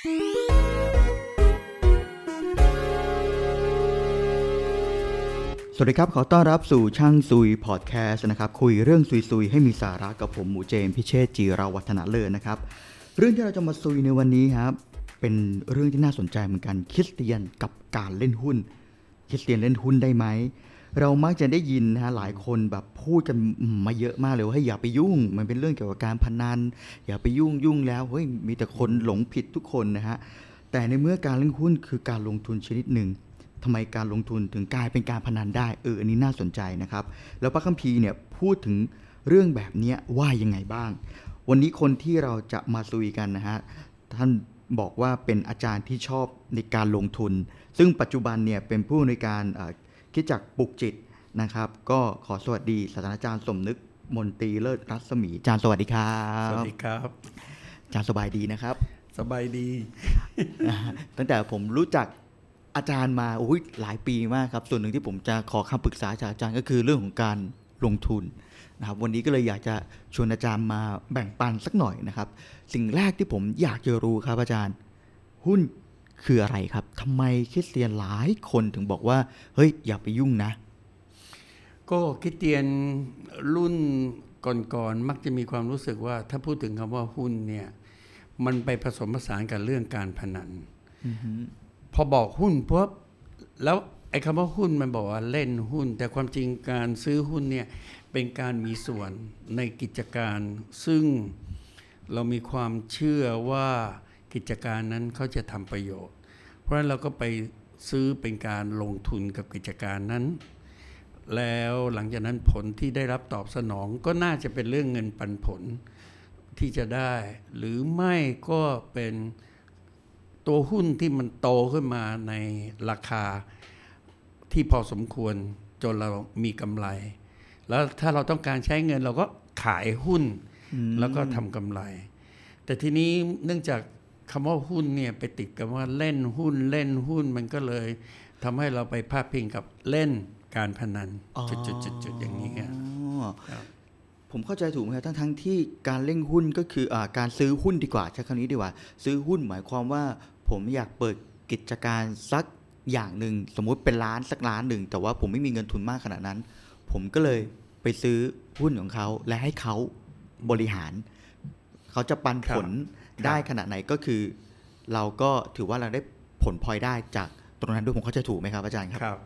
สวัสดีครับ ขอต้อนรับสู่ช่างซุยพอดแคสต์นะครับ คุยเรื่องซุยๆ ให้มีสาระกับผมหมูเจมพิเชษจีราวัฒนาเลิศนะครับ เรื่องที่เราจะมาซุยในวันนี้ครับ เป็นเรื่องที่น่าสนใจเหมือนกันคริสเตียนกับการเล่นหุ้นคริสเตียนเล่นหุ้นได้ไหม เรามักจะได้ยินนะฮะหลายคนแบบพูดกันมาเยอะมากเลยว่าให้อย่าไปยุ่ง มันเป็นเรื่องเกี่ยวกับการพนัน อย่าไปยุ่งยุ่งแล้วเฮ้ยมีแต่คนหลงผิดทุกคนนะฮะแต่ในเมื่อการเล่นหุ้นคือการลงทุนชนิดหนึ่งทำไมการลงทุนถึงกลายเป็นการพนันได้เอออันนี้น่าสนใจนะครับ แล้วพระคัมภีร์เนี่ยพูดถึงเรื่องแบบนี้ว่ายังไงบ้าง วันนี้คนที่เราจะมาซุยกันนะฮะท่านบอกว่าเป็นอาจารย์ที่ชอบในการลงทุน ซึ่งปัจจุบันเนี่ยเป็นผู้ในการ คิดจักรปลุกจิตนะครับ ก็ขอสวัสดีศาสตราจารย์สมนึกมนตรีเลิศรัศมีอาจารย์สวัสดีครับ สวัสดีครับอาจารย์สบายดีนะครับ สบายดีนะฮะตั้งแต่ผมรู้จักอาจารย์มาโอ้ยหลายปีมากครับ ส่วนหนึ่งที่ผมจะขอคำปรึกษาจากอาจารย์ก็คือเรื่องของการลงทุนนะครับ วันนี้ก็เลยอยากจะชวนอาจารย์มาแบ่งปันสักหน่อยนะครับ สิ่งแรกที่ผมอยากจะรู้ครับอาจารย์ หุ้น คืออะไรครับทำไมคริสเตียนหลายคนถึงบอกว่า เฮ้ย อย่าไปยุ่งนะ ก็คริดเตียนรุ่นก่อนๆมักจะมีความรู้สึกว่า ถ้าพูดถึงคำว่าหุ้นเนี่ย มันไปผสมผสานกับเรื่องการพนันพอบอกหุ้นปุ๊บแล้วไอ้คำว่าหุ้นมันบอกว่าเล่นหุ้น แต่ความจริงการซื้อหุ้นเนี่ยเป็นการมีส่วนในกิจการ ซึ่งเรามีความเชื่อว่า กิจการนั้นเขาจะทำประโยชน์ เพราะฉะนั้นเราก็ไปซื้อเป็นการลงทุนกับกิจการนั้น แล้วหลังจากนั้นผลที่ได้รับตอบสนองก็น่าจะเป็นเรื่องเงินปันผลที่จะได้ หรือไม่ก็เป็นตัวหุ้นที่มันโตขึ้นมาในราคาที่พอสมควรจนเรามีกำไร แล้วถ้าเราต้องการใช้เงินเราก็ขายหุ้นแล้วก็ทำกำไร แต่ทีนี้เนื่องจาก คำว่าหุ้นเนี่ยไปติดกับว่าเล่นหุ้นเล่นหุ้นมันก็เลยทำให้เราไปพาดพิงกับเล่นการพนันอ๋อจุดๆๆๆอย่างนี้ครับอ๋อครับผมเข้าใจถูกไหมครับทั้งทั้งๆที่การเล่นหุ้นก็คืออาการซื้อหุ้นดีกว่าใช้คำนี้ดีกว่า ซื้อหุ้นหมายความว่า ผมอยากเปิดกิจการสักอย่างหนึ่งสมมุติเป็นร้านสักร้านหนึ่งแต่ว่าผมไม่มีเงินทุนมากขนาดนั้น ผมก็เลยไปซื้อหุ้นของเขาและให้เขาบริหาร เขาจะปันผลครับ ได้ขนาดไหนก็คือ เราก็ถือว่าเราได้ผลพลอยได้จากตรงนั้นด้วยผมเข้าใจถูกไหมครับอาจารย์ครับครับ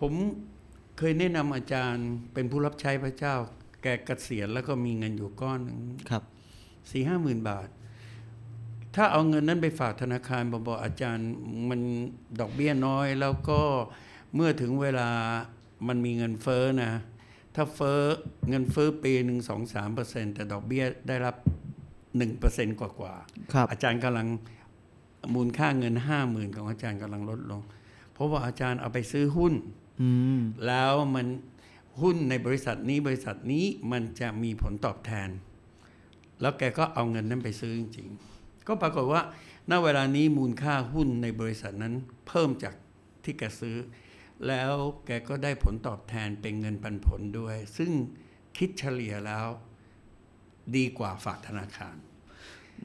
ผมเคยแนะนำอาจารย์เป็นผู้รับใช้พระเจ้า แกเกษียณแล้วก็มีเงินอยู่ก้อนหนึ่งครับสี่ห้าหมื่นบาท ถ้าเอาเงินนั้นไปฝากธนาคารบอกบอกอาจารย์มันดอกเบี้ยน้อย แล้วก็เมื่อถึงเวลามันมีเงินเฟ้อนะ ถ้าเฟ้อเงินเฟ้อปีหนึ่งสองสามเปอร์เซ็นแต่ดอกเบี้ยได้รับ หนึ่งเปอร์เซ็นกว่ากว่าๆครับอาจารย์กำลังมูลค่าเงินห้าหมื่นของอาจารย์กำลังลดลง เพราะว่าอาจารย์เอาไปซื้อหุ้นอืมแล้วมันหุ้นในบริษัทนี้บริษัทนี้มันจะมีผลตอบแทน แล้วแกก็เอาเงินนั้นไปซื้อจริงๆ ก็ปรากฏว่าณเวลานี้มูลค่าหุ้นในบริษัทนั้นเพิ่มจากที่แกซื้อ แล้วแกก็ได้ผลตอบแทนเป็นเงินปันผลด้วย ซึ่งคิดเฉลี่ยแล้ว ดีกว่าฝากธนาคาร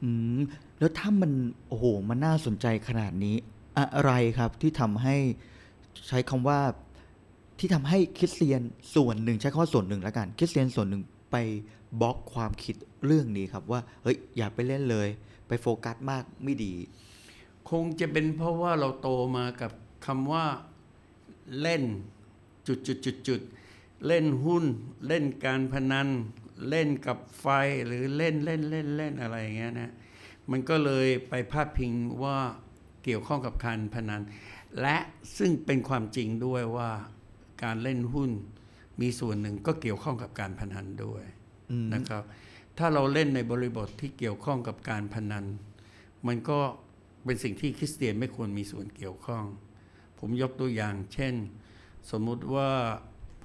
อืมแล้วถ้ามันโอ้โหมันน่าสนใจขนาดนี้ อะไรครับที่ทำให้ใช้คำว่าที่ทำให้คริสเตียนส่วนหนึ่งใช้คำว่าส่วนหนึ่งแล้วกันคริสเตียนส่วนหนึ่งไปบล็อกความคิดเรื่องนี้ครับว่าเฮ้ยอย่าไปเล่นเลย ไปโฟกัสมากไม่ดี คงจะเป็นเพราะว่าเราโตมากับคำว่าเล่นจุดจุดจุดจุดเล่นหุ้น เล่นการพนัน เล่นกับไฟหรือเล่นเล่นเล่นเล่นอะไรอย่างเงี้ยนะมันก็เลยไปพาดพิงว่าเกี่ยวข้องกับการพนัน และซึ่งเป็นความจริงด้วยว่าการเล่นหุ้นมีส่วนหนึ่งก็เกี่ยวข้องกับการพนันด้วยนะครับ ถ้าเราเล่นในบริบทที่เกี่ยวข้องกับการพนัน มันก็เป็นสิ่งที่คริสเตียนไม่ควรมีส่วนเกี่ยวข้อง ผมยกตัวอย่าง เช่น สมมุติว่า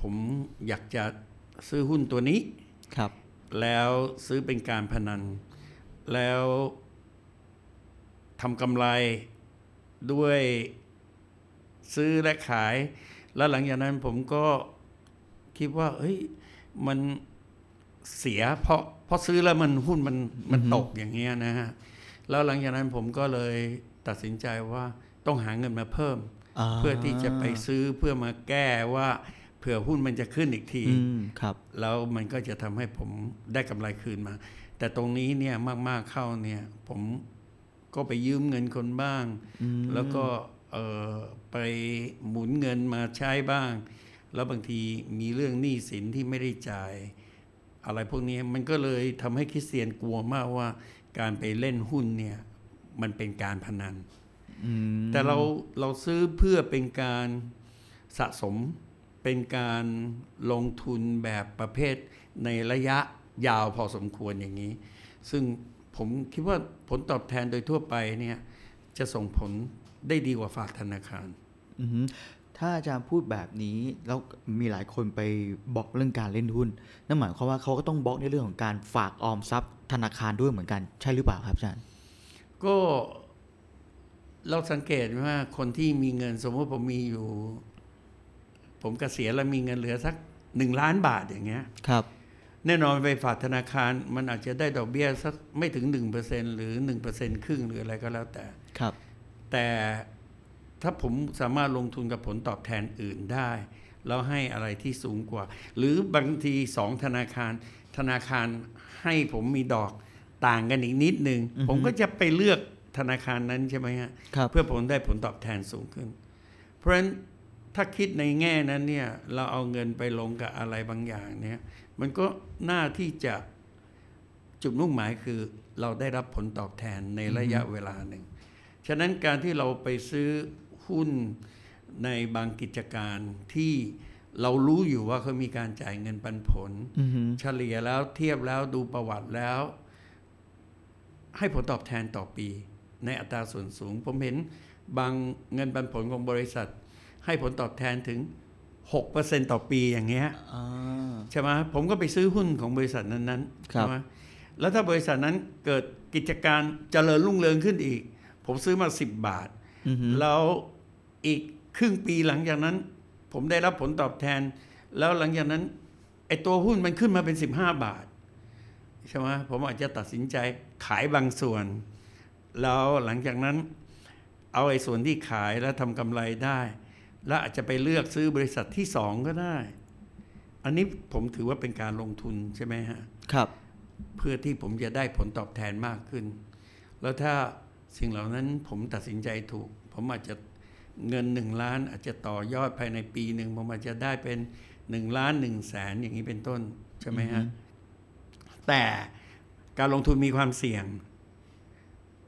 ผมอยากจะซื้อหุ้นตัวนี้ ครับ แล้วซื้อเป็นการพนัน แล้วทำกำไรด้วยซื้อและขาย แล้วหลังจากนั้นผมก็คิดว่า เฮ้ยมันเสียเพราะเพราะซื้อแล้วมันหุ้นมันมันตกอย่างเงี้ยนะฮะแล้วหลังจากนั้นผมก็เลยตัดสินใจว่าต้องหาเงินมาเพิ่มาเพื่อที่จะไปซื้อเพื่อมาแก้ว่า เผื่อหุ้นมันจะขึ้นอีกทีอืมครับแล้วมันก็จะทำให้ผมได้กำไรคืนมา แต่ตรงนี้เนี่ยมากๆเข้าเนี่ย ผมก็ไปยืมเงินคนบ้าง แล้วก็เอ่อไปหมุนเงินมาใช้บ้าง แล้วบางทีมีเรื่องหนี้สินที่ไม่ได้จ่าย อะไรพวกนี้มันก็เลยทำให้คริสเตียนกลัวมากว่าการไปเล่นหุ้นเนี่ยมันเป็นการพนันอืมแต่เราเราซื้อเพื่อเป็นการสะสม เป็นการลงทุนแบบประเภทในระยะยาวพอสมควรอย่างนี้ ซึ่งผมคิดว่าผลตอบแทนโดยทั่วไปเนี่ยจะส่งผลได้ดีกว่าฝากธนาคารอือฮึถ้าอาจารย์พูดแบบนี้ แล้วมีหลายคนไปบล็อกเรื่องการเล่นหุ้น นั่นหมายความว่าเขาก็ต้องบล็อกในเรื่องของการฝากออมทรัพย์ธนาคารด้วยเหมือนกันใช่หรือเปล่าครับอาจารย์ ก็เราสังเกตว่าคนที่มีเงินสมมติผมมีอยู่ ผมเกษียณแล้วมีเงินเหลือสักหนึ่งล้านบาทอย่างเงี้ยครับ แน่นอนไปฝากธนาคารมันอาจจะได้ดอกเบี้ยสักไม่ถึงหนึ่งเปอร์เซ็นหรือหนึ่งเปอร์เซ็นครึ่งหรืออะไรก็แล้วแต่ครับ แต่ถ้าผมสามารถลงทุนกับผลตอบแทนอื่นได้ แล้วให้อะไรที่สูงกว่า หรือบางทีสองธนาคาร ธนาคารให้ผมมีดอกต่างกันอีกนิดนึง ผมก็จะไปเลือกธนาคารนั้นใช่ไหมฮะครับเพื่อผมได้ผลตอบแทนสูงขึ้น เพราะฉะนั้น ถ้าคิดในแง่นั้นเนี่ยเราเอาเงินไปลงกับอะไรบางอย่างเนี่ยมันก็น่าที่จะจุดมุ่งหมายคือเราได้รับผลตอบแทนในระยะเวลาหนึ่ง ฉะนั้นการที่เราไปซื้อหุ้นในบางกิจการที่เรารู้อยู่ว่าเขามีการจ่ายเงินปันผลอือฮึเฉลี่ยแล้วเทียบแล้วดูประวัติแล้ว ให้ผลตอบแทนต่อปี ในอัตราส่วนสูง ผมเห็นบางเงินปันผลของบริษัท ให้ผลตอบแทนถึง 6%ต่อปีอย่างเงี้ยอ่าใช่ไหมผมก็ไปซื้อหุ้นของบริษัทนั้นๆครับใช่ไหมแล้วถ้าบริษัทนั้นเกิดกิจการเจริญรุ่งเรืองขึ้นอีก ผมซื้อมา 10 บาทอือฮึแล้วอีกครึ่งปีหลังจากนั้น ผมได้รับผลตอบแทน แล้วหลังจากนั้นไอ้ตัวหุ้นมันขึ้นมาเป็น 15 บาทใช่ไหมผมอาจจะตัดสินใจขายบางส่วน แล้วหลังจากนั้นเอาไอ้ส่วนที่ขายแล้วทำกำไรได้ แล้วอาจจะไปเลือกซื้อบริษัทที่สองก็ได้ อันนี้ผมถือว่าเป็นการลงทุนใช่ไหมฮะ ครับ เพื่อที่ผมจะได้ผลตอบแทนมากขึ้น แล้วถ้าสิ่งเหล่านั้นผมตัดสินใจถูก ผมอาจจะเงินหนึ่งล้าน อาจจะต่อยอดภายในปีหนึ่งผมอาจจะได้เป็นหนึ่งล้านหนึ่งแสนอย่างนี้เป็นต้นใช่ไหมฮะ แต่การลงทุนมีความเสี่ยง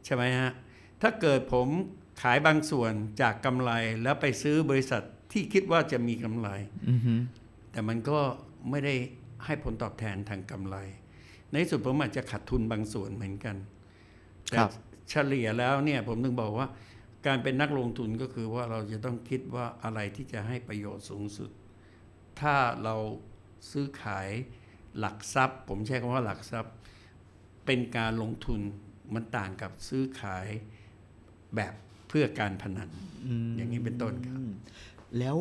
ใช่ไหมฮะ ถ้าเกิดผม ขายบางส่วนจากกำไรแล้วไปซื้อบริษัทที่คิดว่าจะมีกำไรอือฮึแต่มันก็ไม่ได้ให้ผลตอบแทนทางกำไร ในที่สุดผมอาจจะขาดทุนบางส่วนเหมือนกัน แต่ครับเฉลี่ยแล้วเนี่ยผมถึงบอกว่าการเป็นนักลงทุนก็คือว่าเราจะต้องคิดว่าอะไรที่จะให้ประโยชน์สูงสุด ถ้าเราซื้อขายหลักทรัพย์ ผมใช้คำว่าหลักทรัพย์ เป็นการลงทุนมันต่างกับซื้อขายแบบ เพื่อการพนันอย่างนี้เป็นต้นครับอืมแล้ว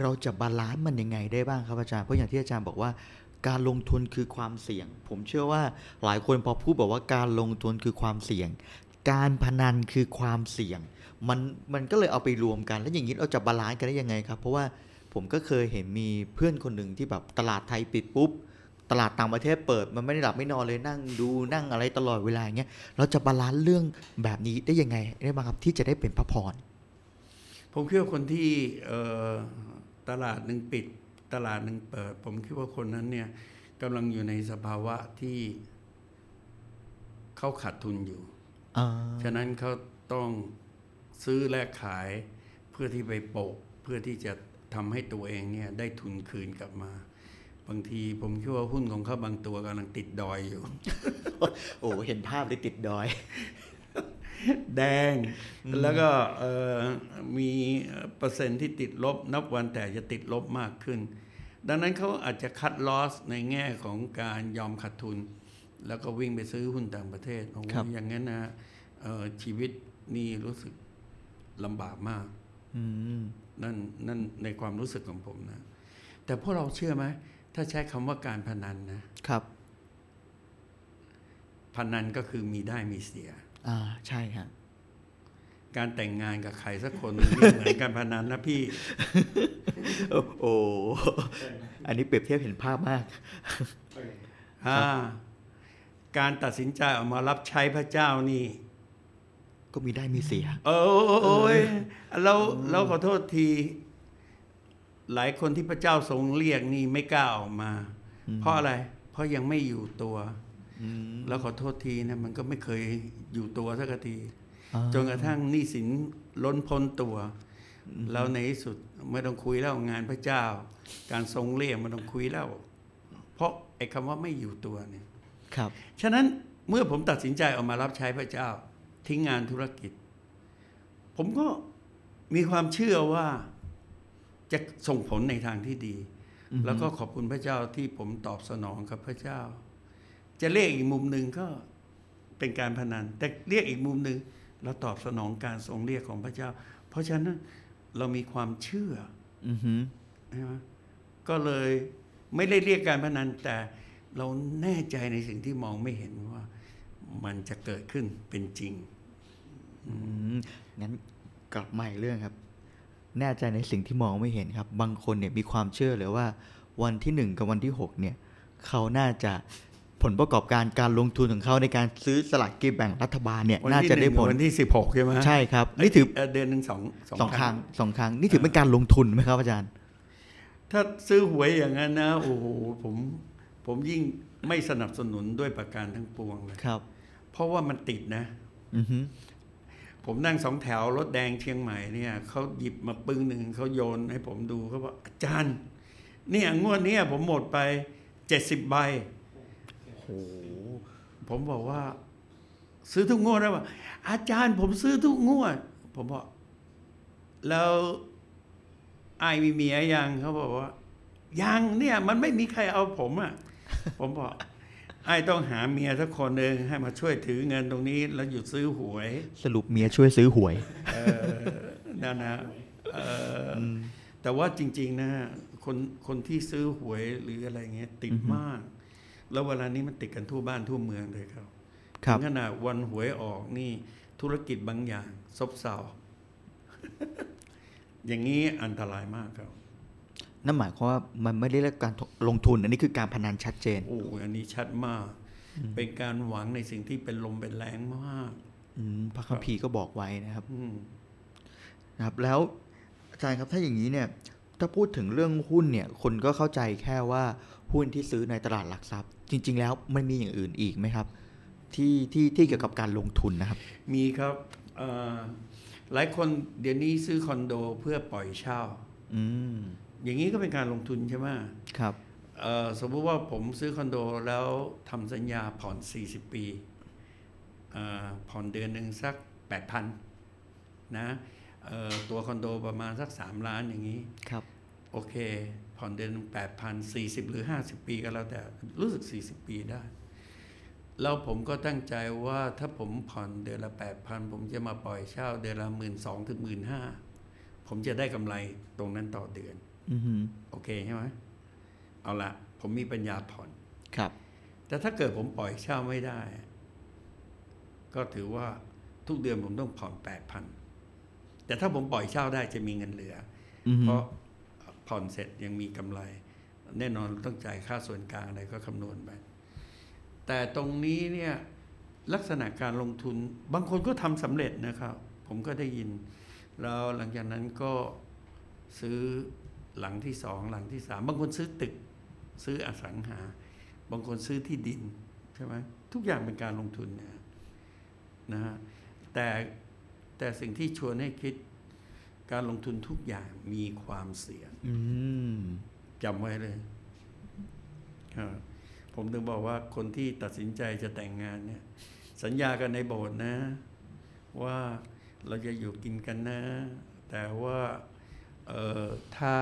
เราจะ balance มันยังไงได้บ้างครับอาจารย์เพราะอย่างที่อาจารย์บอกว่าการลงทุนคือความเสี่ยง ผมเชื่อว่าหลายคนพอพูดบอกว่าการลงทุนคือความเสี่ยง การพนันคือความเสี่ยง มันมันก็เลยเอาไปรวมกัน แล้วอย่างนี้เราจะ balance กันได้ยังไงครับ เพราะว่าผมก็เคยเห็นมีเพื่อนคนหนึ่งที่แบบตลาดไทยปิดปุ๊บ ตลาดต่างประเทศเปิด มันไม่ได้หลับไม่นอนเลยนั่งดูนั่งอะไรตลอดเวลาอย่างเงี้ยเราจะ balance เรื่องแบบนี้ได้ยังไงได้บ้างครับที่จะได้เป็นพระพรผมคิดว่าคนที่เอ่อตลาดหนึ่งปิดตลาดหนึ่งเปิด ผมคิดว่าคนนั้นเนี่ยกำลังอยู่ในสภาวะที่เขาขาดทุนอยู่อ่าฉะนั้นเขาต้องซื้อและขายเพื่อที่ไปโปะเพื่อที่จะทำให้ตัวเองเนี่ยได้ทุนคืนกลับมาบางทีผมคิดว่าหุ้นของเขาบางตัวกำลังติดดอยอยู่ โอ้เห็นภาพเลยติดดอย แดง แล้วก็เอ่อมีเปอร์เซ็นต์ที่ติดลบ นับวันแต่จะติดลบมากขึ้น ดังนั้นเขาอาจจะคัดลอสในแง่ของการยอมขาดทุน แล้วก็วิ่งไปซื้อหุ้นต่างประเทศโอ้โหครับอย่างนั้นนะเอ่อชีวิตนี่รู้สึกลำบากมากอืมนั่นนั่นในความรู้สึกของผมนะ แต่พวกเราเชื่อไหม ถ้าใช้คำว่าการพนันนะครับ พนันก็คือมีได้มีเสีย อ่าใช่ฮะการแต่งงานกับใครสักคนหนึ่งนี่เหมือนการพนันนะพี่ โอ้โหอันนี้เปรียบเทียบเห็นภาพมากอ่าการตัดสินใจออกมารับใช้พระเจ้านี่ ก็มีได้มีเสีย เออโอ้ยเราเราขอโทษที หลายคนที่พระเจ้าทรงเรียกนี่ไม่กล้าออกมา เพราะอะไร เพราะยังไม่อยู่ตัวแล้วขอโทษทีนะมันก็ไม่เคยอยู่ตัวสักทีอ่าจนกระทั่งหนี้สินล้นพ้นตัว แล้วในที่สุดไม่ต้องคุยแล้วงานพระเจ้า การทรงเรียกไม่ต้องคุยแล้ว เพราะไอ้คำว่าไม่อยู่ตัวเนี่ยครับ ฉะนั้นเมื่อผมตัดสินใจออกมารับใช้พระเจ้า ทิ้งงานธุรกิจ ผมก็มีความเชื่อว่า จะส่งผลในทางที่ดี แล้วก็ขอบคุณพระเจ้าที่ผมตอบสนองกับพระเจ้า จะเรียกอีกมุมหนึ่งก็เป็นการพนัน แต่เรียกอีกมุมหนึ่งเราตอบสนองการทรงเรียกของพระเจ้า เพราะฉะนั้นเรามีความเชื่ออือหือใช่ไหมก็เลยไม่ได้เรียกการพนันแต่เราแน่ใจในสิ่งที่มองไม่เห็นว่ามันจะเกิดขึ้นเป็นจริงอืมงั้นกลับมาอีกเรื่องครับ แน่ใจในสิ่งที่มองไม่เห็นครับ บางคนเนี่ยมีความเชื่อเลยว่า วันที่หนึ่งกับวันที่หกเนี่ย เขาน่าจะผลประกอบการการลงทุนของเขาในการซื้อสลากกินแบ่งรัฐบาลเนี่ยวันน่าที่จะหได้นึ่งผกับลวันที่สิบหกใช่ไหมใช่ครับ นี่ถือเเดือนหนึ่งสองสองครั้งสองครั้ง นี่ถือเป็นการลงทุนไหมครับอาจารย์ ถ้าซื้อหวยอย่างนั้นนะ โอ้โหผมผมยิ่งไม่สนับสนุนด้วยประการทั้งปวงเลยครับ เพราะว่ามันติดนะอือหือ ผมนั่งสองแถวรถแดงเชียงใหม่เนี่ยเขาหยิบมาปึ้งหนึ่งเขาโยนให้ผมดูเขาบอกอาจารย์เนี่ยงวดนี้ผมหมดไปเจ็ดสิบใบโอ้โหผมบอกว่า ซื้อทุกงวดได้ป่ะอาจารย์ผมซื้อทุกงวด ผมบอก แล้วไอายมีเมียยังเขาบอกว่า ยังเนี่ย มันไม่มีใครเอาผมอะ ผมบอก ไอายต้องหาเมียสักคนหนึ่งให้มาช่วยถือเงินตรงนี้ แล้วหยุดซื้อหวย สรุปเมียช่วยซื้อหวยเออนั่นนะเอออแต่ว่าจริง ๆ นะคนคนที่ซื้อหวยหรืออะไรเงี้ยติดมาก แล้วเวลานี้มันติดกันทั่วบ้านทั่วเมืองเลยครับครับถึงขนาดวันหวยออกนี่ธุรกิจบางอย่างซบเซาอย่างนี้อันตรายมากครับ นั่นหมายความว่ามันไม่ได้เรียกการลงทุน อันนี้คือการพนันชัดเจน โอ้อันนี้ชัดมาก เป็นการหวังในสิ่งที่เป็นลมเป็นแรงมากอืมพระคัมภีร์ก็บอกไว้นะครับอืมนะครับ แล้วอาจารย์ครับถ้าอย่างนี้เนี่ย ถ้าพูดถึงเรื่องหุ้นเนี่ย คนก็เข้าใจแค่ว่าหุ้นที่ซื้อในตลาดหลักทรัพย์ จริง ๆ แล้วมันมีอย่างอื่นอีกไหมครับ ที่ที่ที่เกี่ยวกับการลงทุนนะครับ มีครับเอ่อหลายคนเดี๋ยวนี้ซื้อคอนโดเพื่อปล่อยเช่า อืมอย่างนี้ก็เป็นการลงทุนใช่ไหมครับเอ่อสมมติว่าผมซื้อคอนโดแล้วทำสัญญาผ่อน 40 ปีเอ่อผ่อนเดือนหนึ่งสัก 8,000นะเอ่อตัวคอนโดประมาณสัก 3 ล้านอย่างนี้ครับโอเค ผ่อนเดือนหนึ่ง8,000 40 หรือ 50 ปีก็แล้วแต่รู้สึก 40 ปีได้ แล้วผมก็ตั้งใจว่าถ้าผมผ่อนเดือนละ 8,000 ผมจะมาปล่อยเช่าเดือนละ 1 2ื่นถึงหมื่นห้าผมจะได้กำไรตรงนั้นต่อเดือนอือหือ โอเคใช่ไหมเอาละผมมีปัญญาผ่อนครับ แต่ถ้าเกิดผมปล่อยเช่าไม่ได้ ก็ถือว่าทุกเดือนผมต้องผ่อนแปดพันแต่ถ้าผมปล่อยเช่าได้จะมีเงินเหลือออฮึเพราะผ่อนเสร็จยังมีกำไร แน่นอนต้องจ่ายค่าส่วนกลางอะไรก็คำนวณไป แต่ตรงนี้เนี่ยลักษณะการลงทุนบางคนก็ทำสำเร็จนะครับ ผมก็ได้ยิน แล้วหลังจากนั้นก็ซื้อ หลังที่สองหลังที่สามบางคนซื้อตึก ซื้ออสังหา บางคนซื้อที่ดินใช่ไหมทุกอย่างเป็นการลงทุนนะนะฮะแต่แต่สิ่งที่ชวนให้คิดการลงทุนทุกอย่างมีความเสี่ยงอืมจำไว้เลยครับผมถึงบอกว่าคนที่ตัดสินใจจะแต่งงานเนี่ย สัญญากันในโบสถ์นะ ว่าเราจะอยู่กินกันนะ แต่ว่าเอ่อ ถ้า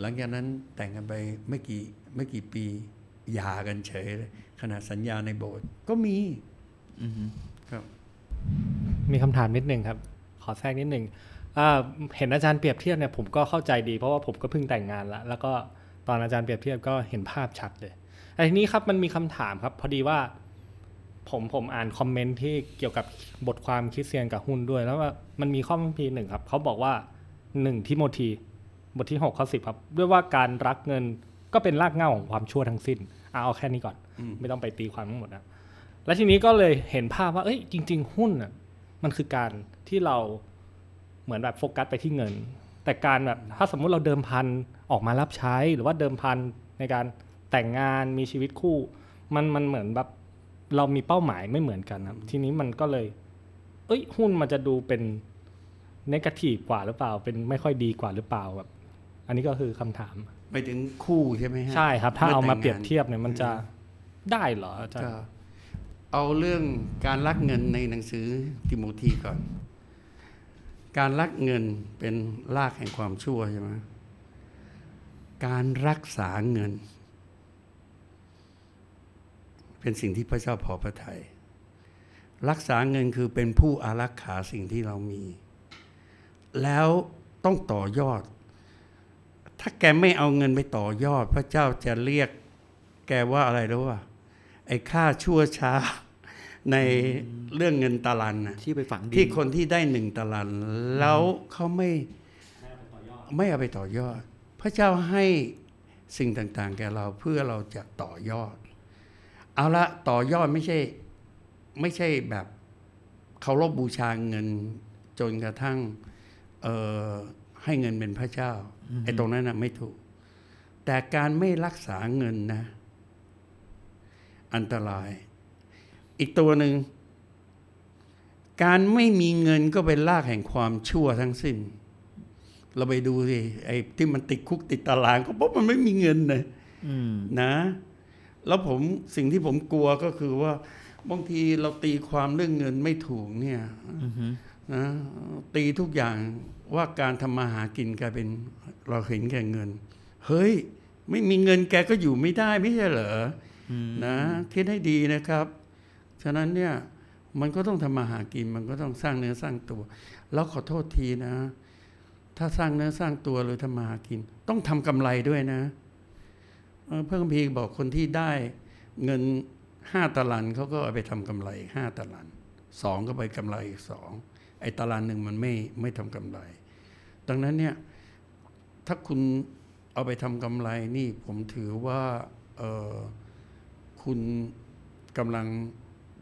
หลังจากนั้นแต่งกันไปไม่กี่ไม่กี่ปีหย่ากันเฉยเลยขณะสัญญาในโบสถ์ก็มีอือหือครับ มีคำถามนิดนึงครับ ขอแทรกนิดนึงอ่าเห็นอาจารย์เปรียบเทียบเนี่ยผมก็เข้าใจดีเพราะว่าผมก็เพิ่งแต่งงานแล้วแล้วก็ตอนอาจารย์เปรียบเทียบก็เห็นภาพชัดเลยแต่ทีนี้ครับมันมีคำถามครับ พอดีว่าผมผมอ่านคอมเมนต์ที่เกี่ยวกับบทความคริสเตียนกับหุ้นด้วย แล้วว่ามันมีข้อพังพีหนึ่งครับเขาบอกว่า หนึ่งทิโมธีบทที่หกข้อสิบครับ ด้วยว่าการรักเงินก็เป็นรากเหง้าของความชั่วทั้งสิ้นเอาเอาแค่นี้ก่อน ไม่ต้องไปตีความทั้งหมดนะแล้วทีนี้ก็เลยเห็นภาพว่าเอ้ยจริง ๆ หุ้นอะมันคือการที่เราเหมือนแบบโฟกัสไปที่เงิน แต่การแบบถ้าสมมุติเราเดิมพันออกมารับใช้หรือว่าเดิมพันในการแต่งงานมีชีวิตคู่ มันมันเหมือนแบบเรามีเป้าหมายไม่เหมือนกันครับทีนี้มันก็เลย เอ้ยหุ้นมันจะดูเป็น นกาทีฟกว่าหรือเปล่า เป็นไม่ค่อยดีกว่าหรือเปล่าแบบอันนี้ก็คือคำถามไปถึงคู่ใช่ไหมฮะใช่ครับ ถ้าเอามาแต่งงนเปรียบเทียบเนี่ยมันจะได้เหรออาจารก็ย์เอาเรื่องการลักเงินในหนังสือติโมธีก่อน การลักเงินเป็นรากแห่งความชั่วใช่ไหมการรักษาเงิน เป็นสิ่งที่พระเจ้าพอพระทยัยรักษาเงินคือเป็นผู้อารักขาสิ่งที่เรามี แล้วต้องต่อยอด ถ้าแกไม่เอาเงินไปต่อยอด พระเจ้าจะเรียกแกว่าอะไรรู้ป่ะไอ้ค่าชั่วช้าในเรื่องเงินตาลันนะที่ไปฝังดินที่คนที่ได้หนึ่งตาลัน แล้วเขาไม่ไม่เอาไปต่อยอด พระเจ้าให้สิ่งต่างๆ แก่เราเพื่อเราจะต่อยอด เอาละต่อยอดไม่ใช่ ไม่ใช่แบบเคารพบูชาเงินจนกระทั่งเอ่อ ให้เงินเป็นพระเจ้าไอ้ตรงนั้นนะไม่ถูก แต่การไม่รักษาเงินนะ อันตราย อีกตัวหนึ่ง การไม่มีเงินก็เป็นรากแห่งความชั่วทั้งสิ้น เราไปดูสิไอ้ที่มันติดคุกติดตารางก็เพราะมันไม่มีเงินนะอืมนะ แล้วผมสิ่งที่ผมกลัวก็คือว่าบางทีเราตีความเรื่องเงินไม่ถูกเนี่ยอือฮึนะตีทุกอย่าง ว่าการทำมาหากินกลายเป็นเราเห็นแก่เงิน เฮ้ย ไม่มีเงินแกก็อยู่ไม่ได้ไม่ใช่เหรออืมนะคิดให้ดีนะครับ ฉะนั้นเนี่ยมันก็ต้องทำมาหากินมันก็ต้องสร้างเนื้อสร้างตัว แล้วขอโทษทีนะ ถ้าสร้างเนื้อสร้างตัวหรือทำมาหากิน ต้องทำกำไรด้วยนะเออเพิ่งพีร์บอกคนที่ได้เงินห้าตลันเขาก็เอาไปทำกำไรห้าตลันสองก็ไปกำไรอีกสอง ไอ้ตลันหนึ่งมันไม่ไม่ทำกำไร ดังนั้นเนี่ยถ้าคุณเอาไปทำกำไรนี่ผมถือว่าคุณกำลัง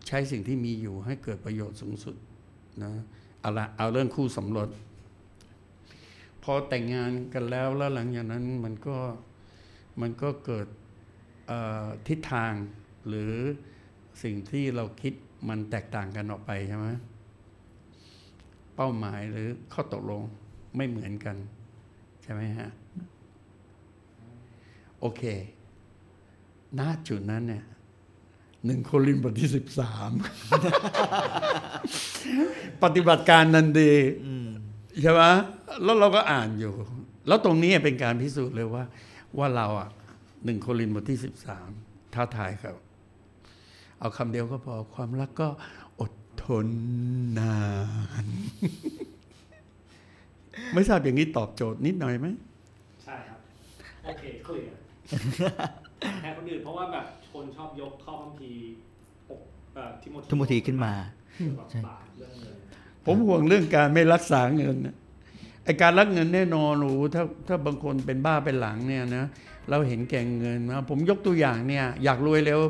ใช้สิ่งที่มีอยู่ให้เกิดประโยชน์สูงสุดนะเอาละเอาเรื่องคู่สมรสพอแต่งงานกันแล้วแล้วหลังจากนั้นมันก็มันก็เกิดทิศทางหรือสิ่งที่เราคิดมันแตกต่างกันออกไปใช่ไหม เป้าหมายหรือข้อตกลงไม่เหมือนกัน ใช่ไหมฮะ โอเคณจุดนั้นเนี่ยหนึ่งโครินธ์บทที่สิบสามปฏิบัติการนันดีใช่ไหมแล้วเราก็อ่านอยู่ แล้วตรงนี้เป็นการพิสูจน์เลยว่า ว่าเราอะหนึ่งโครินธ์บทที่สิบสามท้าทายครับ เอาคำเดียวก็พอความรักก็อดท นนาน ไม่ทราบอย่างนี้ตอบโจทย์นิดหน่อยไหมใช่ครับ โอเคเคลียร์แทนคนอื่นเพราะว่าแบบคนชอบยกข้อคัมภีร์ปกเอ่อทิโมธีทิโมธีขึ้นมาแบบใช่บาปเรื่องเงินผมห่วงเรื่องการไม่รักษาเงินนะไอการรักเงินแน่นอนหนูถ้าถ้าบางคนเป็นบ้าเป็นหลังเนี่ยนะเราเห็นแก่เงินนะผมยกตัวอย่างเนี่ย อยากรวยเร็ว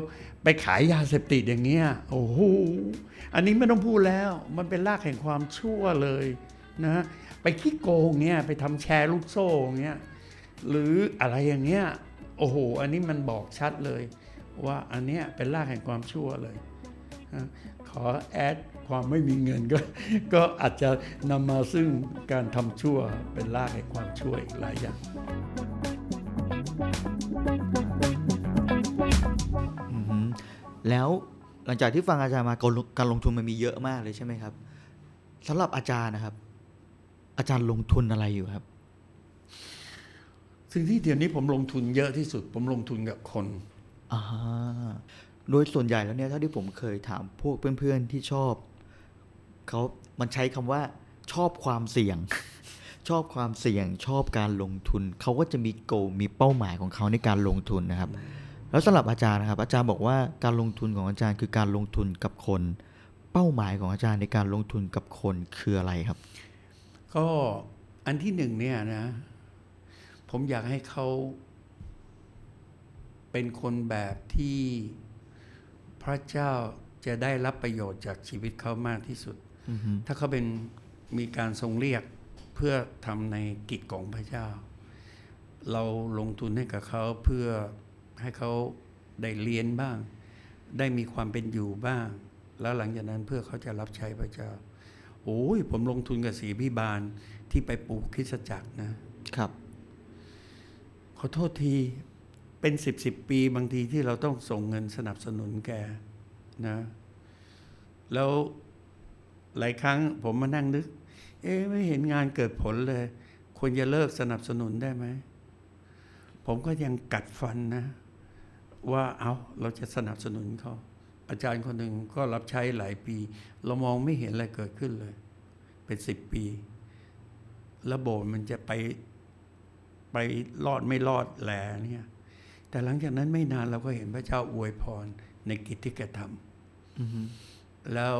ไปขายยาเสพติดอย่างเงี้ยโอ้โหอันนี้ไม่ต้องพูดแล้ว มันเป็นรากแห่งความชั่วเลยนะไปขี้โกงเนี่ยไปทำแชร์ลูกโซ่เงี้ยหรืออะไรอย่างเงี้ยโอ้โหอันนี้มันบอกชัดเลย ว่าอันเนี้ยเป็นรากแห่งความชั่วเลยขอแอดความไม่มีเงินก็ก็อาจจะนำมาซึ่งการทำชั่วเป็นรากแห่งความชั่วอีกหลายอย่าง แล้วหลังจากที่ฟังอาจารย์มาการลงการลงทุนมันมีเยอะมากเลยใช่ไหมครับสำหรับอาจารย์นะครับ อาจารย์ลงทุนอะไรอยู่ครับ สิ่งที่เดี๋ยวนี้ผมลงทุนเยอะที่สุด ผมลงทุนกับคนอ่าโดยส่วนใหญ่แล้วเนี่ยเท่าที่ผมเคยถามพวกเพื่อนๆที่ชอบเขามันใช้คำว่าชอบความเสี่ยง ชอบความเสี่ยงชอบการลงทุน เขาก็จะมีโกมีเป้าหมายของเขาในการลงทุนนะครับ แล้วแล้วสำหรับอาจารย์นะครับ อาจารย์บอกว่าการลงทุนของอาจารย์คือการลงทุนกับคน เป้าหมายของอาจารย์ในการลงทุนกับคนคืออะไรครับ ก็อันที่หนึ่งเนี่ยนะ ผมอยากให้เขาเป็นคนแบบที่พระเจ้าจะได้รับประโยชน์จากชีวิตเขามากที่สุดอือฮึถ้าเขาเป็นมีการทรงเรียกเพื่อทำในกิจของพระเจ้า เราลงทุนให้กับเขาเพื่อ ให้เขาได้เรียนบ้าง ได้มีความเป็นอยู่บ้าง แล้วหลังจากนั้นเพื่อเขาจะรับใช้พระเจ้าโอ้ยผมลงทุนกับศรีพิบาลที่ไปปลูกคริสตจักรนะ ครับ ขอโทษทีเป็นสิบสิบปีบางทีที่เราต้องส่งเงินสนับสนุนแกนะ แล้วหลายครั้งผมมานั่งนึก เอ๊ะไม่เห็นงานเกิดผลเลย ควรจะเลิกสนับสนุนได้ไหม ผมก็ยังกัดฟันนะ ว่าเอาเราจะสนับสนุนเขาอาจารย์คนหนึ่งก็รับใช้หลายปี เรามองไม่เห็นอะไรเกิดขึ้นเลย เป็นสิบปีแล้วโบสถ์มันจะไปไปรอดไม่รอดแหลเนี่ย แต่หลังจากนั้นไม่นานเราก็เห็นพระเจ้าอวยพรในกิจที่แกทำแล้ว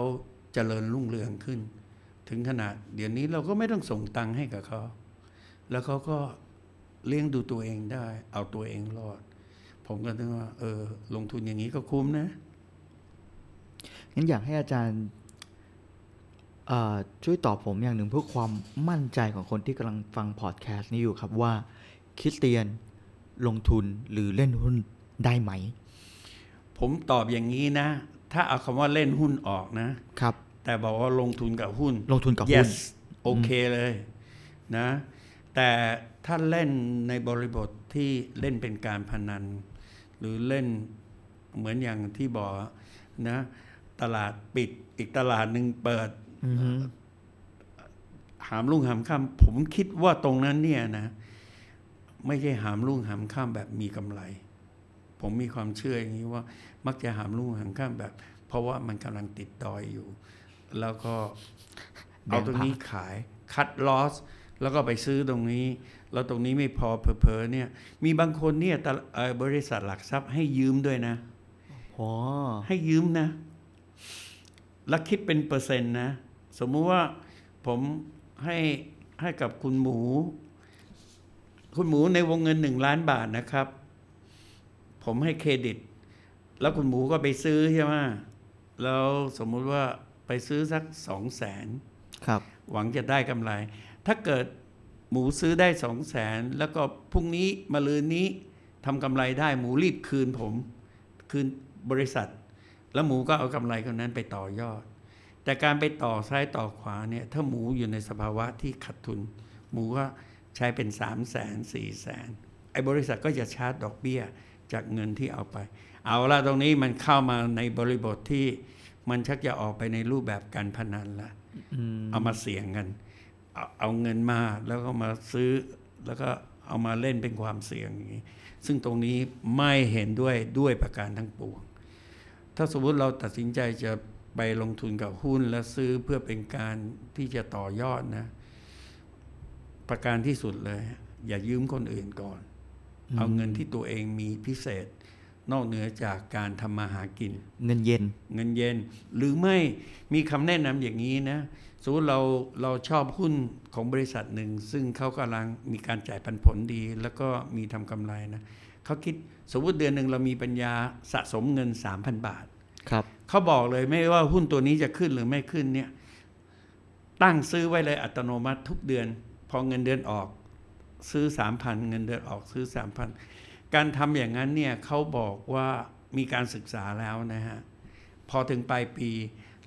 เจริญรุ่งเรืองขึ้น ถึงขนาดเดี๋ยวนี้เราก็ไม่ต้องส่งตังค์ให้กับเขา แล้วเขาก็เลี้ยงดูตัวเองได้ เอาตัวเองรอด ผมก็นึกว่าเออ ลงทุนอย่างนี้ก็คุ้มนะงั้นอยากให้อาจารย์เอ่อช่วยตอบผมอย่างหนึ่งเพื่อความมั่นใจของคนที่กำลังฟังพอดแคสต์นี้อยู่ครับว่าคริสเตียนลงทุนหรือเล่นหุ้นได้ไหม ผมตอบอย่างนี้นะ ถ้าเอาคำว่าเล่นหุ้นออกนะครับ แต่บอกว่าลงทุนกับหุ้น ลงทุนกับหุ้น yes โอเคเลยนะ แต่ถ้าเล่นในบริบทที่เล่นเป็นการพนัน หรือเล่นเหมือนอย่างที่บอกนะ ตลาดปิดอีกตลาดหนึ่งเปิดอือฮึหามรุ่งหามค่ำผมคิดว่าตรงนั้นเนี่ยนะ ไม่ใช่หามรุ่งหามค่ำแบบมีกำไร ผมมีความเชื่ออย่างนี้ว่า มักจะหามรุ่งหามค่ำแบบ เพราะว่ามันกำลังติดดอยอยู่ แล้วก็เอาตรงนี้ขายคัดลอส แล้วก็ไปซื้อตรงนี้ แล้วตรงนี้ไม่พอเพอๆเนี่ยมีบางคนเนี่ยตะเอ่อบริษัทหลักทรัพย์ให้ยืมด้วยนะอ๋อให้ยืมนะ แล้วคิดเป็นเปอร์เซ็นต์นะ สมมุติว่าผมให้ให้กับคุณหมู คุณหมูในวงเงินหนึ่งล้านบาทนะครับ ผมให้เครดิต แล้วคุณหมูก็ไปซื้อใช่ไหมแล้วสมมุติว่าไปซื้อสักสองแสนครับ หวังจะได้กำไร ถ้าเกิดหมูซื้อได้สองแสนแล้วก็พรุ่งนี้มาลืนนี้ทำกำไรได้หมูรีบคืนผม คืนบริษัท แล้วหมูก็เอากำไรคนนั้นไปต่อยอด แต่การไปต่อซ้ายต่อขวาเนี่ยถ้าหมูอยู่ในสภาวะที่ขาดทุน หมูก็ใช้เป็นสามแสนสี่แสนไอ้บริษัทก็จะชาร์จดอกเบี้ยจากเงินที่เอาไป เอาละตรงนี้มันเข้ามาในบริบทที่มันชักจะออกไปในรูปแบบการพนันละอืมเอามาเสี่ยงกัน เอาเอาเงินมาแล้วก็มาซื้อแล้วก็เอามาเล่นเป็นความเสี่ยงอย่างนี้ ซึ่งตรงนี้ไม่เห็นด้วยด้วยประการทั้งปวง ถ้าสมมติเราตัดสินใจจะไปลงทุนกับหุ้นและซื้อเพื่อเป็นการที่จะต่อยอดนะ ประการที่สุดเลย อย่ายืมคนอื่นก่อน เอาเงินที่ตัวเองมีพิเศษ นอกเหนือจากการทำมาหากิน เงินเย็น เงินเย็น หรือไม่มีคำแนะนำอย่างนี้นะ สมมติเราเราชอบหุ้นของบริษัทหนึ่ง ซึ่งเขากำลังมีการจ่ายปันผลดี แล้วก็มีทำกำไรนะเขาคิดสมมติเดือนหนึ่งเรามีปัญญาสะสมเงิน 3,000 บาทครับเขาบอกเลยไม่ว่าหุ้นตัวนี้จะขึ้นหรือไม่ขึ้นเนี่ยตั้งซื้อไว้เลยอัตโนมัติทุกเดือน พอเงินเดือนออกซื้อ 3,000 เงินเดือนออกซื้อ 3,000 การทำอย่างนั้นเนี่ยเขาบอกว่ามีการศึกษาแล้วนะฮะพอถึงปลายปี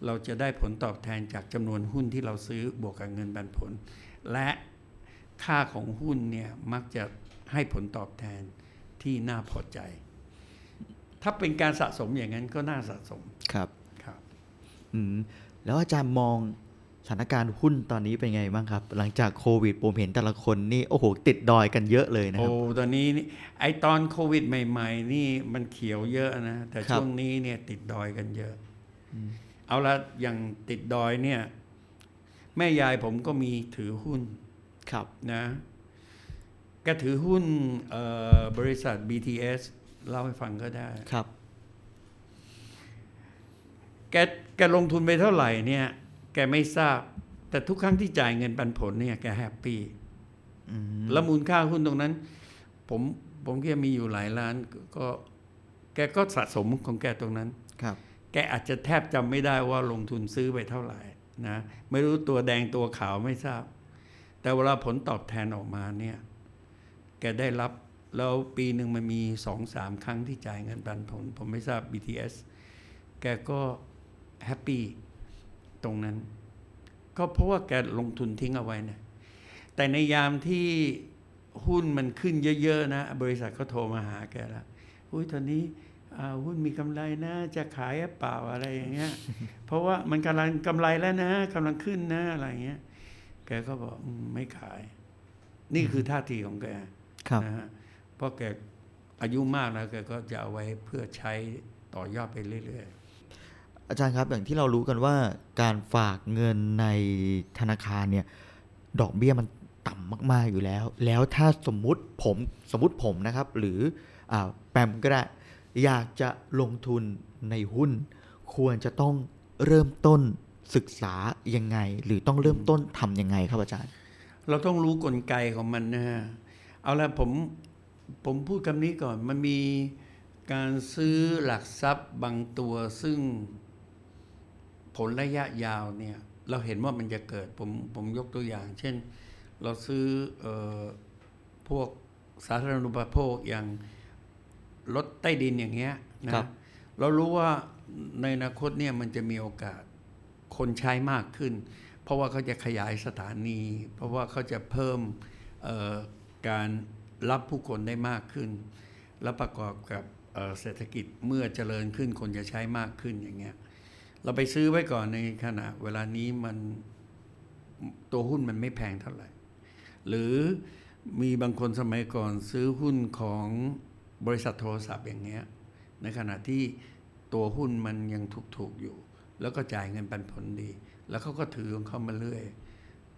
เราจะได้ผลตอบแทนจากจำนวนหุ้นที่เราซื้อบวกกับเงินปันผล และค่าของหุ้นเนี่ยมักจะให้ผลตอบแทนที่น่าพอใจ ถ้าเป็นการสะสมอย่างนั้นก็น่าสะสมครับครับอืมแล้วอาจารย์มองสถานการณ์หุ้นตอนนี้เป็นไงบ้างครับ หลังจากโควิดผมเห็นแต่ละคนนี่โอ้โหติดดอยกันเยอะเลยนะคโอ้รับตอนนี้นี่ไอตอนโควิดใหม่ ๆ นี่มันเขียวเยอะนะ แต่ครับช่วงนี้เนี่ยติดดอยกันเยอะ เอาละอย่างติดดอยเนี่ย แม่ยายผมก็มีถือหุ้นครับนะแกถือหุ้นเอ่อบริษัท BTS เล่าให้ฟังก็ได้ครับ แกแกลงทุนไปเท่าไหร่เนี่ย แกไม่ทราบ แต่ทุกครั้งที่จ่ายเงินปันผลเนี่ยแกแฮปปี้อืมแล้วมูลค่าหุ้นตรงนั้น ผมผมแกมีอยู่หลายล้าน ก็ แกก็สะสมของแกตรงนั้นครับ แกอาจจะแทบจำไม่ได้ว่าลงทุนซื้อไปเท่าไหร่นะไม่รู้ตัวแดงตัวขาวไม่ทราบ แต่เวลาผลตอบแทนออกมาเนี่ยแกได้รับแล้วปีหนึ่งมันมีสองสามครั้งที่จ่ายเงินปันผล ผมไม่ทราบ BTS แกก็แฮปปี้ตรงนั้น ก็เพราะว่าแกลงทุนทิ้งเอาไว้นี่ยแต่ในยามที่หุ้นมันขึ้นเยอะ ๆ นะ บริษัทก็โทรมาหาแกแล้วอุ้ยตอนนี้ หุ้นมีกำไรนะ จะขายหรือเปล่าอะไรอย่างเงี้ย เพราะว่ามันกำลังกำไรแล้วนะกำลังขึ้นนะอะไรอย่างเงี้ย แกก็บอกอืมไม่ขาย นี่คือท่าทีของแกครับนะฮะเพราะแกอายุมากแล้วแกก็จะเอาไว้เพื่อใช้ต่อยอดไปเรื่อยอาจารย์ครับอย่างที่เรารู้กันว่าการฝากเงินในธนาคารเนี่ย ดอกเบี้ยมันต่ำมากๆอยู่แล้ว แล้วถ้าสมมุติผมสมมติผมนะครับ หรืออาแปมก็ได้ อยากจะลงทุนในหุ้น ควรจะต้องเริ่มต้นศึกษายังไง หรือต้องเริ่มต้นทำยังไงครับอาจารย์ เราต้องรู้กลไกของมันนะฮะเอาละผมผมพูดคำนี้ก่อนมันมีการซื้อหลักทรัพย์บางตัวซึ่งผลระยะยาวเนี่ยเราเห็นว่ามันจะเกิดผมผมยกตัวอย่าง เช่น เราซื้อออพวกสาธารณูปโภคอย่าง รถใต้ดินอย่างเงี้ยนะครับเรารู้ว่าในอนาคตเนี่ยมันจะมีโอกาสคนใช้มากขึ้น เพราะว่าเขาจะขยายสถานี เพราะว่าเขาจะเพิ่มเอ่อการรับผู้คนได้มากขึ้น แล้วประกอบกับเอ่อเศรษฐกิจเมื่อเจริญขึ้นคนจะใช้มากขึ้นอย่างเงี้ยเราไปซื้อไว้ก่อนในขณะเวลานี้มันตัวหุ้นมันไม่แพงเท่าไหร่ หรือมีบางคนสมัยก่อนซื้อหุ้นของ บริษัทโทรศัพท์อย่างเงี้ยในขณะที่ตัวหุ้นมันยังถูกๆอยู่ แล้วก็จ่ายเงินปันผลดี แล้วเขาก็ถือของเขามาเรื่อย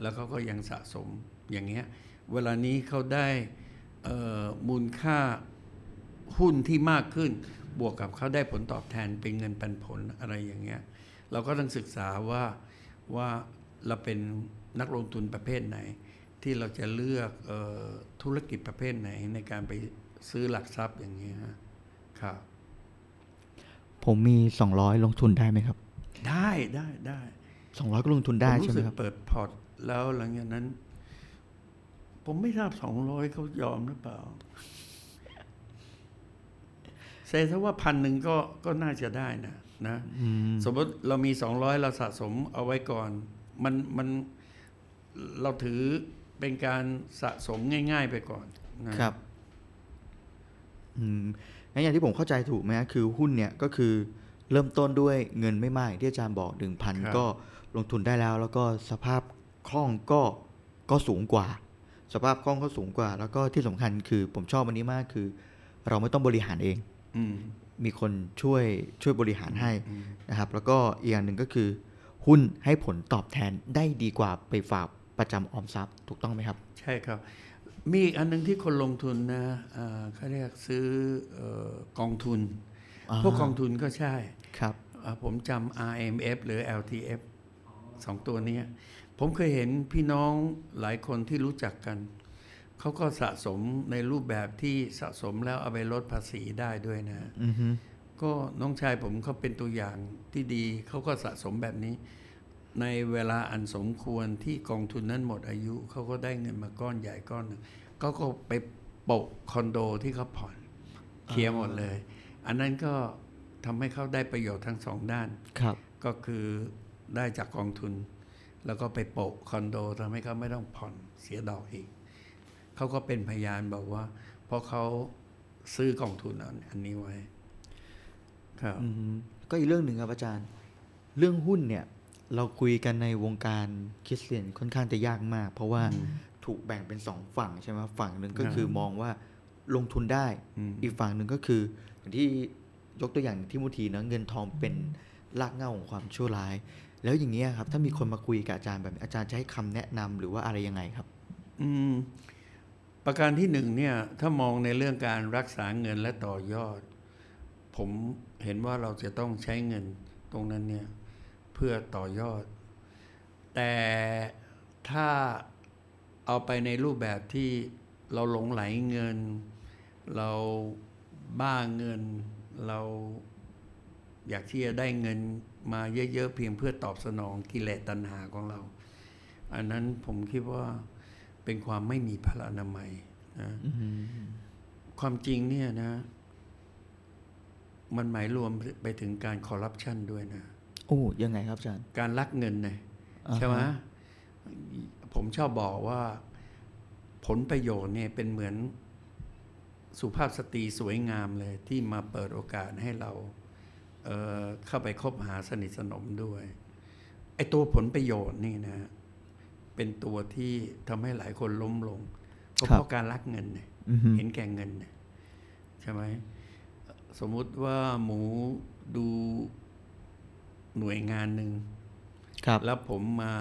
แล้วเขาก็ยังสะสมอย่างเงี้ยเวลานี้เขาได้มูลค่าหุ้นที่มากขึ้น บวกกับเขาได้ผลตอบแทนเป็นเงินปันผลอะไรอย่างเงี้ยเราก็ต้องศึกษาว่าว่าเราเป็นนักลงทุนประเภทไหน ที่เราจะเลือกออธุรกิจประเภทไหนในการไป ซื้อหลักทรัพย์อย่างเงี้ยฮะครับ ผมมี 200 ลงทุนได้ไหมครับ ได้ได้ได้200ก็ลงทุนได้ผมใช่รู้ไหมสึกครับเปิดพอร์ตแล้วหลังจากนั้น ผมไม่ทราบสองร้อยเขายอมหรือเปล่าเซถ้าว่าพันหนึ่งก็ก็น่าจะได้นะนะอืมสมมติเรามีสองร้อยเราสะสมเอาไว้ก่อน มันมันเราถือเป็นการสะสมง่าย ๆ ไปก่อนนะครับ อืมงั้นอย่างที่ผมเข้าใจถูกไหมฮะคือหุ้นเนี่ยก็คือเริ่มต้นด้วยเงินไม่มากอย่างที่อาจารย์บอกหนึ่งพันก็ลงทุนได้แล้ว แล้วก็สภาพคล่องก็ก็สูงกว่า สภาพคล่องก็สูงกว่า แล้วก็ที่สำคัญคือผมชอบอันนี้มากคือ เราไม่ต้องบริหารเองอืมมีคนช่วยช่วยบริหารให้นะครับ แล้วก็อีกอย่างหนึ่งก็คือ หุ้นให้ผลตอบแทนได้ดีกว่าไปฝากประจำออมทรัพย์ถูกต้องไหมครับ ใช่ครับ มีอีกอันหนึงที่คนลงทุนนะอ่าเขาเรียกซื้อเออกองทุนอ่าพวกกองทุนก็ใช่ครับอ่าผมจำ RMF หรือ LTF สองตัวเนี้ยผมเคยเห็นพี่น้องหลายคนที่รู้จักกัน เขาก็สะสมในรูปแบบที่สะสมแล้วเอาไปลดภาษีได้ด้วยนะอือฮึก็น้องชายผมเขาเป็นตัวอย่างที่ดี เขาก็สะสมแบบนี้ ในเวลาอันสมควรที่กองทุนนั้นหมดอายุเขาก็ได้เงินมาก้อนใหญ่ก้อนหนึ่งเขาก็ไปโปะคอนโดที่เขาผ่อนเคลียร์หมดเลย อันนั้นก็ทำให้เขาได้ประโยชน์ทั้งสองด้านครับ ก็คือได้จากกองทุน แล้วก็ไปโปะคอนโดทำให้เขาไม่ต้องผ่อนเสียดอกอีกเขาก็เป็นพยานบอกว่า เพราะเขาซื้อกองทุนอันอันนี้ไว้ ครับอืมก็อีกเรื่องหนึ่งครับอาจารย์ เรื่องหุ้นเนี่ย เราคุยกันในวงการคริสเตียนค่อนข้างจะยากมาก เพราะว่าถูกแบ่งเป็นสองฝั่งใช่ไหมฝั่งหนึ่งก็คือมองว่าลงทุนได้อืมอีกฝั่งหนึ่งก็คืออย่างที่ยกตัวอย่างที่มุทีนะเงินทองเป็นรากเหง้าของความชั่วร้าย แล้วอย่างเงี้ยครับ ถ้ามีคนมาคุยกับอาจารย์แบบนี้อาจารย์จะให้คำแนะนำหรือว่าอะไรยังไงครับ อืม ประการที่หนึ่งเนี่ย ถ้ามองในเรื่องการรักษาเงินและต่อยอด ผมเห็นว่าเราจะต้องใช้เงินตรงนั้นเนี่ยเพื่อต่อยอด แต่ถ้าเอาไปในรูปแบบที่เราหลงไหลเงิน เราบ้าเงิน เราอยากที่จะได้เงินมาเยอะๆเพียงเพื่อตอบสนองกิเลสตัณหาของเรา อันนั้นผมคิดว่าเป็นความไม่มีพระอนามัยนะความจริงเนี่ยนะ มันหมายรวมไปถึงการคอร์รัปชันด้วยนะ อ้ยังไงครับอาจารย์ การลักเงินเนี่ยอ่าฮะใช่ไหมผมชอบบอกว่าผลประโยชน์เนี่ยเป็นเหมือนสุภาพสตรีสวยงามเลยที่มาเปิดโอกาสให้เราเอ่อเข้าไปคบหาสนิทสนมด้วยไอ้ตัวผลประโยชน์นี่นะเป็นตัวที่ทำให้หลายคนล้มลงก็เพราะการลักเงินเนี่ยอือฮึเห็นแก่เงินเนี่ยใช่ไหมสมมุติว่าหมูดู หน่วยงานหนึ่งครับ แล้วผมมา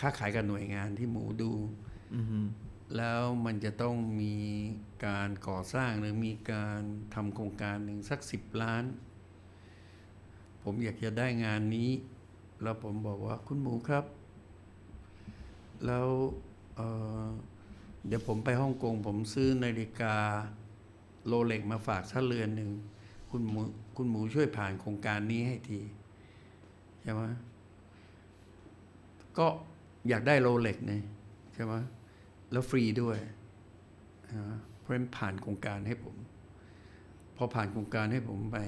ค้าขายกับหน่วยงานที่หมูดูอือฮึแล้วมันจะต้องมีการก่อสร้างหรือมีการทำโครงการหนึ่งสักสิบล้าน ผมอยากจะได้งานนี้ แล้วผมบอกว่าคุณหมูครับ แล้วเอ่อเดี๋ยวผมไปฮ่องกง ผมซื้อนาฬิกาโรเล็กมาฝากสักเรือนหนึ่งคุณหมูคุณหมูช่วยผ่านโครงการนี้ให้ที ใช่ไหมก็อยากได้โรเล็กเนี่ยใช่ไหมแล้วฟรีด้วยนะเพราะฉะนั้นผ่านโครงการให้ผม พอผ่านโครงการให้ผมไป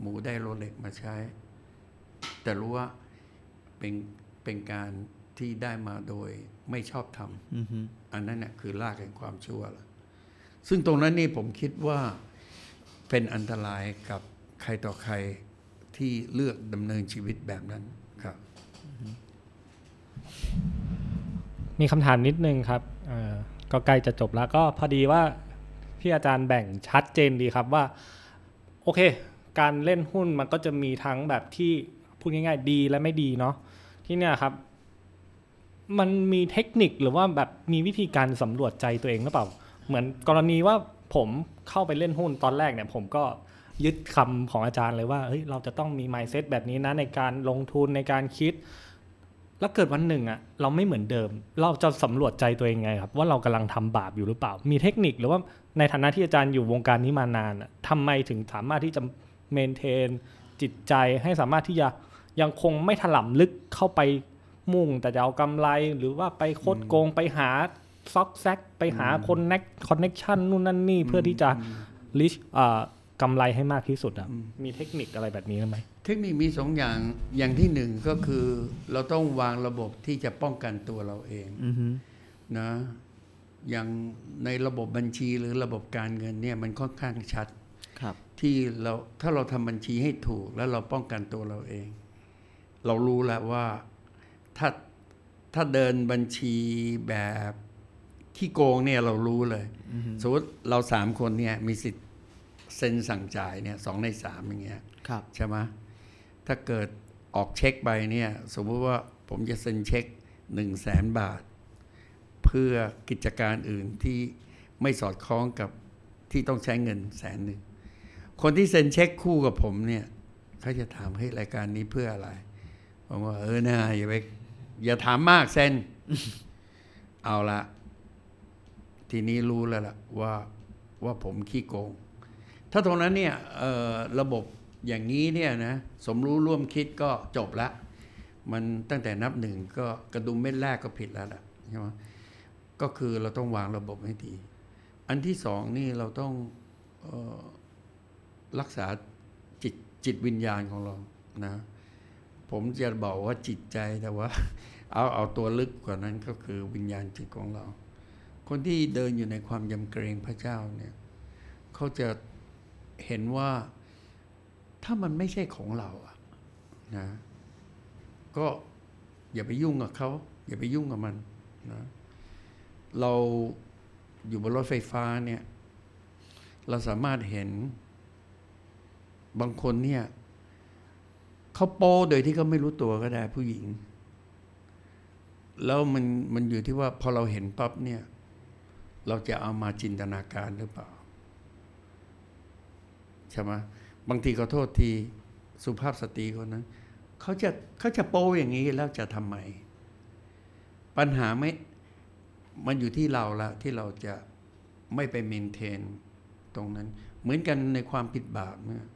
หมูได้โรเล็กมาใช้ แต่รู้ว่าเป็นเป็นการที่ได้มาโดยไม่ชอบทำอือฮึอันนั้นน่ะคือรากแห่งความชั่วละซึ่งตรงนั้นนี่ผมคิดว่าเป็นอันตรายกับใครต่อใคร ที่เลือกดำเนินชีวิตแบบนั้นครับ มีคำถามนิดนึงครับก็ใกล้จะจบแล้วก็พอดีว่าพี่อาจารย์แบ่งชัดเจนดีครับว่า โอเค การเล่นหุ้นมันก็จะมีทั้งแบบที่พูดง่ายๆดีและไม่ดีเนาะที่เนี่ยครับ มันมีเทคนิคหรือว่าแบบมีวิธีการสำรวจใจตัวเองหรือเปล่า เหมือนกรณีว่าผมเข้าไปเล่นหุ้นตอนแรกเนี่ย ผมก็ ยึดคำของอาจารย์เลยว่าเฮ้ยเราจะต้องมี mindset แบบนี้นะในการลงทุนในการคิด แล้วเกิดวันหนึ่งอะเราไม่เหมือนเดิม เราจะสำรวจใจตัวเองไงครับ ว่าเรากำลังทำบาปอยู่หรือเปล่า มีเทคนิคหรือว่าในฐานะที่อาจารย์อยู่วงการนี้มานานอะทำไมถึงสามารถที่จะ maintain จิตใจให้สามารถที่จะยังคงไม่ถลำลึกเข้าไปมุ่งแต่จะเอากำไรหรือว่าไปโคดโกงไปหาซอกแซกไปหา connect connection นู่นนั่นนี่เพื่อที่จะ reach กำไรให้มากที่สุดอะมีเทคนิคอะไรแบบนี้ไหมเทคนิคมีสองอย่างอย่างที่หนึ่งก็คือเราต้องวางระบบที่จะป้องกันตัวเราเองอือฮึนะอย่างในระบบบัญชีหรือระบบการเงินเนี่ยมันค่อนข้างชัดครับ ที่เราถ้าเราทำบัญชีให้ถูกแล้วเราป้องกันตัวเราเอง เรารู้แล้วว่าถ้าถ้าเดินบัญชีแบบขี้โกงเนี่ยเรารู้เลย สมมติเราสามคนเนี่ยมีสิทธิ์ เซ็นสั่งจ่ายเนี่ยสองในสามอย่างเงี้ยครับใช่ไหมถ้าเกิดออกเช็คไปเนี่ยสมมติว่าผมจะเซ็นเช็คหนึ่งแสนบาท เพื่อกิจการอื่นที่ไม่สอดคล้องกับที่ต้องใช้เงินแสนหนึ่งคนที่เซ็นเช็คคู่กับผมเนี่ยเขาจะถามให้ยรายการนี้เพื่ออะไรผมว่าเออนะอย่าไปอย่าถามมากเซ็นเอาละทีนี้รู้แล้วล่ะว่าว่าผมขี้โกง ถ้าตรงนั้นเนี่ยระบบอย่างนี้เนี่ยนะสมรู้ร่วมคิดก็จบละ มันตั้งแต่นับหนึ่งก็กระดุมเม็ดแรกก็ผิดแล้วล่ะใช่ไหมก็คือเราต้องวางระบบให้ดี อันที่สองนี่เราต้องออรักษาจิตจิตวิญญาณของเรานะ ผมจะบอกว่าจิตใจแต่ว่า เอาเอาตัวลึกกว่านั้นก็คือวิญญาณจิตของเรา คนที่เดินอยู่ในความยำเกรงพระเจ้าเนี่ยเขาจะ เห็นว่าถ้ามันไม่ใช่ของเราอะนะก็อย่าไปยุ่งกับเขาอย่าไปยุ่งกับมันนะเราอยู่บนรถไฟฟ้าเนี่ย เราสามารถเห็น บางคนเนี่ยเขาโป้โดยที่เขาไม่รู้ตัวก็ได้ผู้หญิง แล้วมันมันอยู่ที่ว่าพอเราเห็นปั๊บเนี่ย เราจะเอามาจินตนาการหรือเปล่า ใช่ไหมบางทีขอโทษทีสุภาพสตรีคนนั้นเขาจะเขาจะโป้อย่างนี้แล้วจะทำไม ปัญหาไม่มันอยู่ที่เราละที่เราจะไม่ไป maintain ตรงนั้น เหมือนกันในความผิดบาปเนี่ย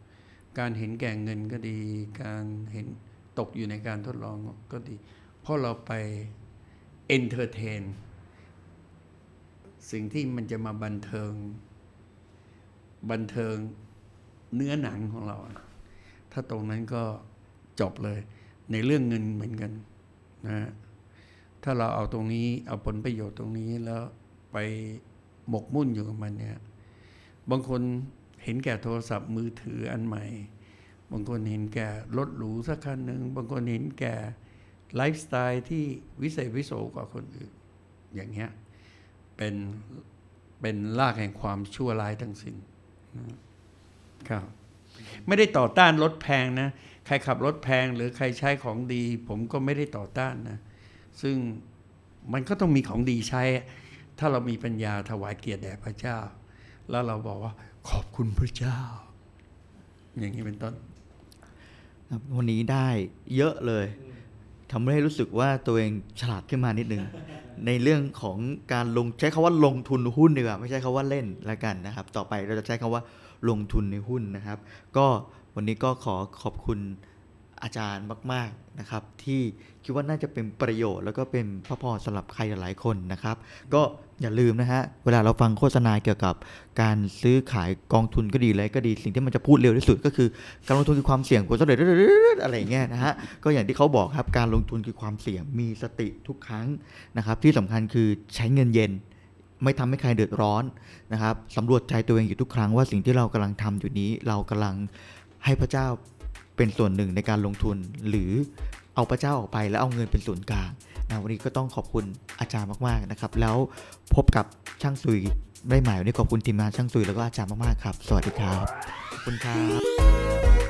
การเห็นแก่เงินก็ดี การเห็นตกอยู่ในการทดลองก็ดี เพราะเราไป entertain สิ่งที่มันจะมาบันเทิง บันเทิง เนื้อหนังของเรา ถ้าตรงนั้นก็จบเลย ในเรื่องเงินเหมือนกันนะถ้าเราเอาตรงนี้เอาผลประโยชน์ตรงนี้แล้วไปหมกมุ่นอยู่กับมันเนี่ยบางคนเห็นแก่โทรศัพท์มือถืออันใหม่ บางคนเห็นแก่รถหรูสักคันหนึ่งบางคนเห็นแก่ไลฟ์สไตล์ที่วิเศษวิโสกว่าคนอื่น อย่างเงี้ยเป็นเป็นรากแห่งความชั่วร้ายทั้งสิ้น ครับ ไม่ได้ต่อต้านรถแพงนะ ใครขับรถแพงหรือใครใช้ของดี ผมก็ไม่ได้ต่อต้านนะ ซึ่งมันก็ต้องมีของดีใช้ ถ้าเรามีปัญญาถวายเกียรติแด่พระเจ้า แล้วเราบอกว่าขอบคุณพระเจ้า อย่างนี้เป็นต้นครับวันนี้ได้เยอะเลยทำให้รู้สึกว่าตัวเองฉลาดขึ้นมานิดนึง ในเรื่องของการลงใช้คาว่าลงทุนหุ้นดีกว่า ไม่ใช่คาว่าเล่นแล้วกันนะครับ ต่อไปเราจะใช้คาว่า ลงทุนในหุ้นนะครับ ก็วันนี้ก็ขอขอบคุณอาจารย์มาก ๆนะครับ ที่คิดว่าน่าจะเป็นประโยชน์ แล้วก็เป็นพระพรสำหรับใครหลายคนนะครับ ก็อย่าลืมนะฮะเวลาเราฟังโฆษณาเกี่ยวกับการซื้อขายกองทุนก็ดีอะไรก็ดีสิ่งที่มันจะพูดเร็วที่สุดก็คือการลงทุนคือความเสี่ยงผลสำเร็จอะไรเงี้ยนะฮะก็อย่างที่เขาบอกครับการลงทุนคือความเสี่ยงมีสติทุกครั้งนะครับ ที่สำคัญคือใช้เงินเย็น ไม่ทำให้ใครเดือดร้อนนะครับสำรวจใจตัวเองอยู่ทุกครั้งว่าสิ่งที่เรากำลังทำอยู่นี้ เรากำลังให้พระเจ้าเป็นส่วนหนึ่งในการลงทุน หรือเอาพระเจ้าออกไปแล้วเอาเงินเป็นส่วนกลางนะวันนี้ก็ต้องขอบคุณอาจารย์มากๆนะครับ แล้วพบกับช่างซุยได้ใหม่วันนี้ขอบคุณทีมงานช่างซุยแล้วก็อาจารย์มากๆครับ สวัสดีครับขอบคุณครับ